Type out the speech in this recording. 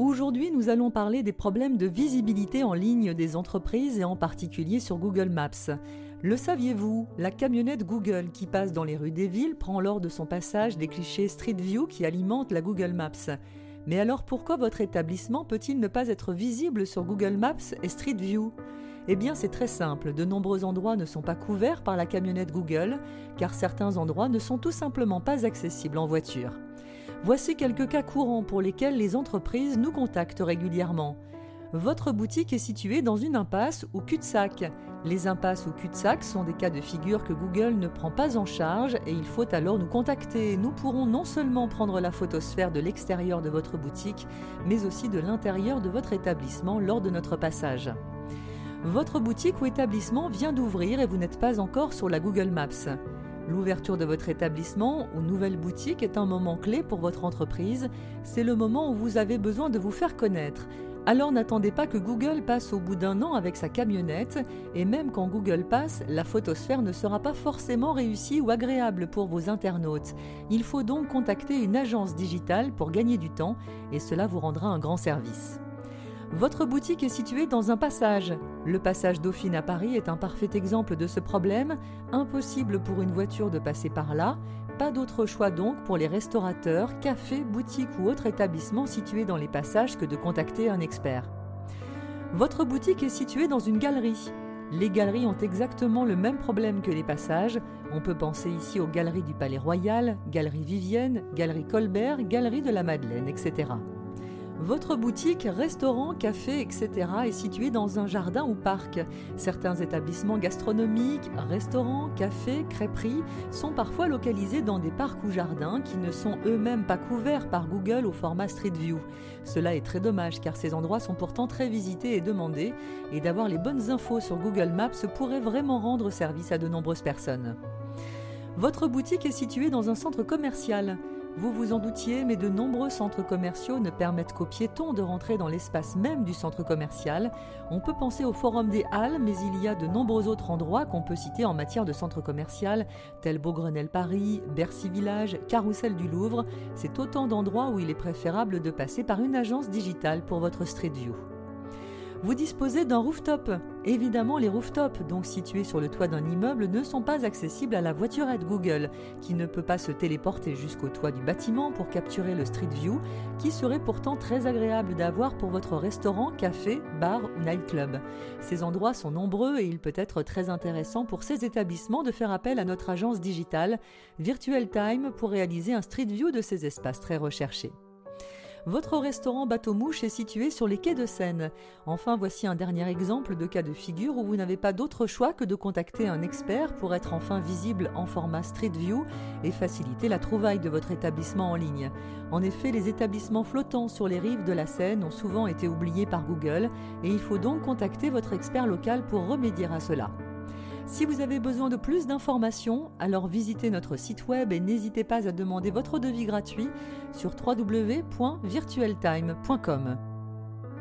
Aujourd'hui, nous allons parler des problèmes de visibilité en ligne des entreprises et en particulier sur Google Maps. Le saviez-vous? La camionnette Google qui passe dans les rues des villes prend lors de son passage des clichés Street View qui alimentent la Google Maps. Mais alors pourquoi votre établissement peut-il ne pas être visible sur Google Maps et Street View? Eh bien c'est très simple, de nombreux endroits ne sont pas couverts par la camionnette Google, car certains endroits ne sont tout simplement pas accessibles en voiture. Voici quelques cas courants pour lesquels les entreprises nous contactent régulièrement. Votre boutique est située dans une impasse ou cul-de-sac. Les impasses ou cul-de-sac sont des cas de figure que Google ne prend pas en charge et il faut alors nous contacter. Nous pourrons non seulement prendre la photosphère de l'extérieur de votre boutique, mais aussi de l'intérieur de votre établissement lors de notre passage. Votre boutique ou établissement vient d'ouvrir et vous n'êtes pas encore sur la Google Maps. L'ouverture de votre établissement ou nouvelle boutique est un moment clé pour votre entreprise. C'est le moment où vous avez besoin de vous faire connaître. Alors n'attendez pas que Google passe au bout d'un an avec sa camionnette, et même quand Google passe, la photosphère ne sera pas forcément réussie ou agréable pour vos internautes. Il faut donc contacter une agence digitale pour gagner du temps, et cela vous rendra un grand service. Votre boutique est située dans un passage. Le passage Dauphine à Paris est un parfait exemple de ce problème. Impossible pour une voiture de passer par là. Pas d'autre choix donc pour les restaurateurs, cafés, boutiques ou autres établissements situés dans les passages que de contacter un expert. Votre boutique est située dans une galerie. Les galeries ont exactement le même problème que les passages. On peut penser ici aux galeries du Palais Royal, Galerie Vivienne, Galerie Colbert, Galerie de la Madeleine, etc. Votre boutique, restaurant, café, etc. est située dans un jardin ou parc. Certains établissements gastronomiques, restaurants, cafés, crêperies sont parfois localisés dans des parcs ou jardins qui ne sont eux-mêmes pas couverts par Google au format Street View. Cela est très dommage car ces endroits sont pourtant très visités et demandés et d'avoir les bonnes infos sur Google Maps pourrait vraiment rendre service à de nombreuses personnes. Votre boutique est située dans un centre commercial. Vous vous en doutiez, mais de nombreux centres commerciaux ne permettent qu'aux piétons de rentrer dans l'espace même du centre commercial. On peut penser au Forum des Halles, mais il y a de nombreux autres endroits qu'on peut citer en matière de centre commercial, tels Beaugrenelle Paris, Bercy Village, Carrousel du Louvre. C'est autant d'endroits où il est préférable de passer par une agence digitale pour votre Street View. Vous disposez d'un rooftop. Évidemment, les rooftops, donc situés sur le toit d'un immeuble, ne sont pas accessibles à la voiturette Google, qui ne peut pas se téléporter jusqu'au toit du bâtiment pour capturer le Street View, qui serait pourtant très agréable d'avoir pour votre restaurant, café, bar ou nightclub. Ces endroits sont nombreux et il peut être très intéressant pour ces établissements de faire appel à notre agence digitale Virtual Time pour réaliser un Street View de ces espaces très recherchés. Votre restaurant Bateau Mouche est situé sur les quais de Seine. Enfin, voici un dernier exemple de cas de figure où vous n'avez pas d'autre choix que de contacter un expert pour être enfin visible en format Street View et faciliter la trouvaille de votre établissement en ligne. En effet, les établissements flottants sur les rives de la Seine ont souvent été oubliés par Google et il faut donc contacter votre expert local pour remédier à cela. Si vous avez besoin de plus d'informations, alors visitez notre site web et n'hésitez pas à demander votre devis gratuit sur www.virtualtime.com.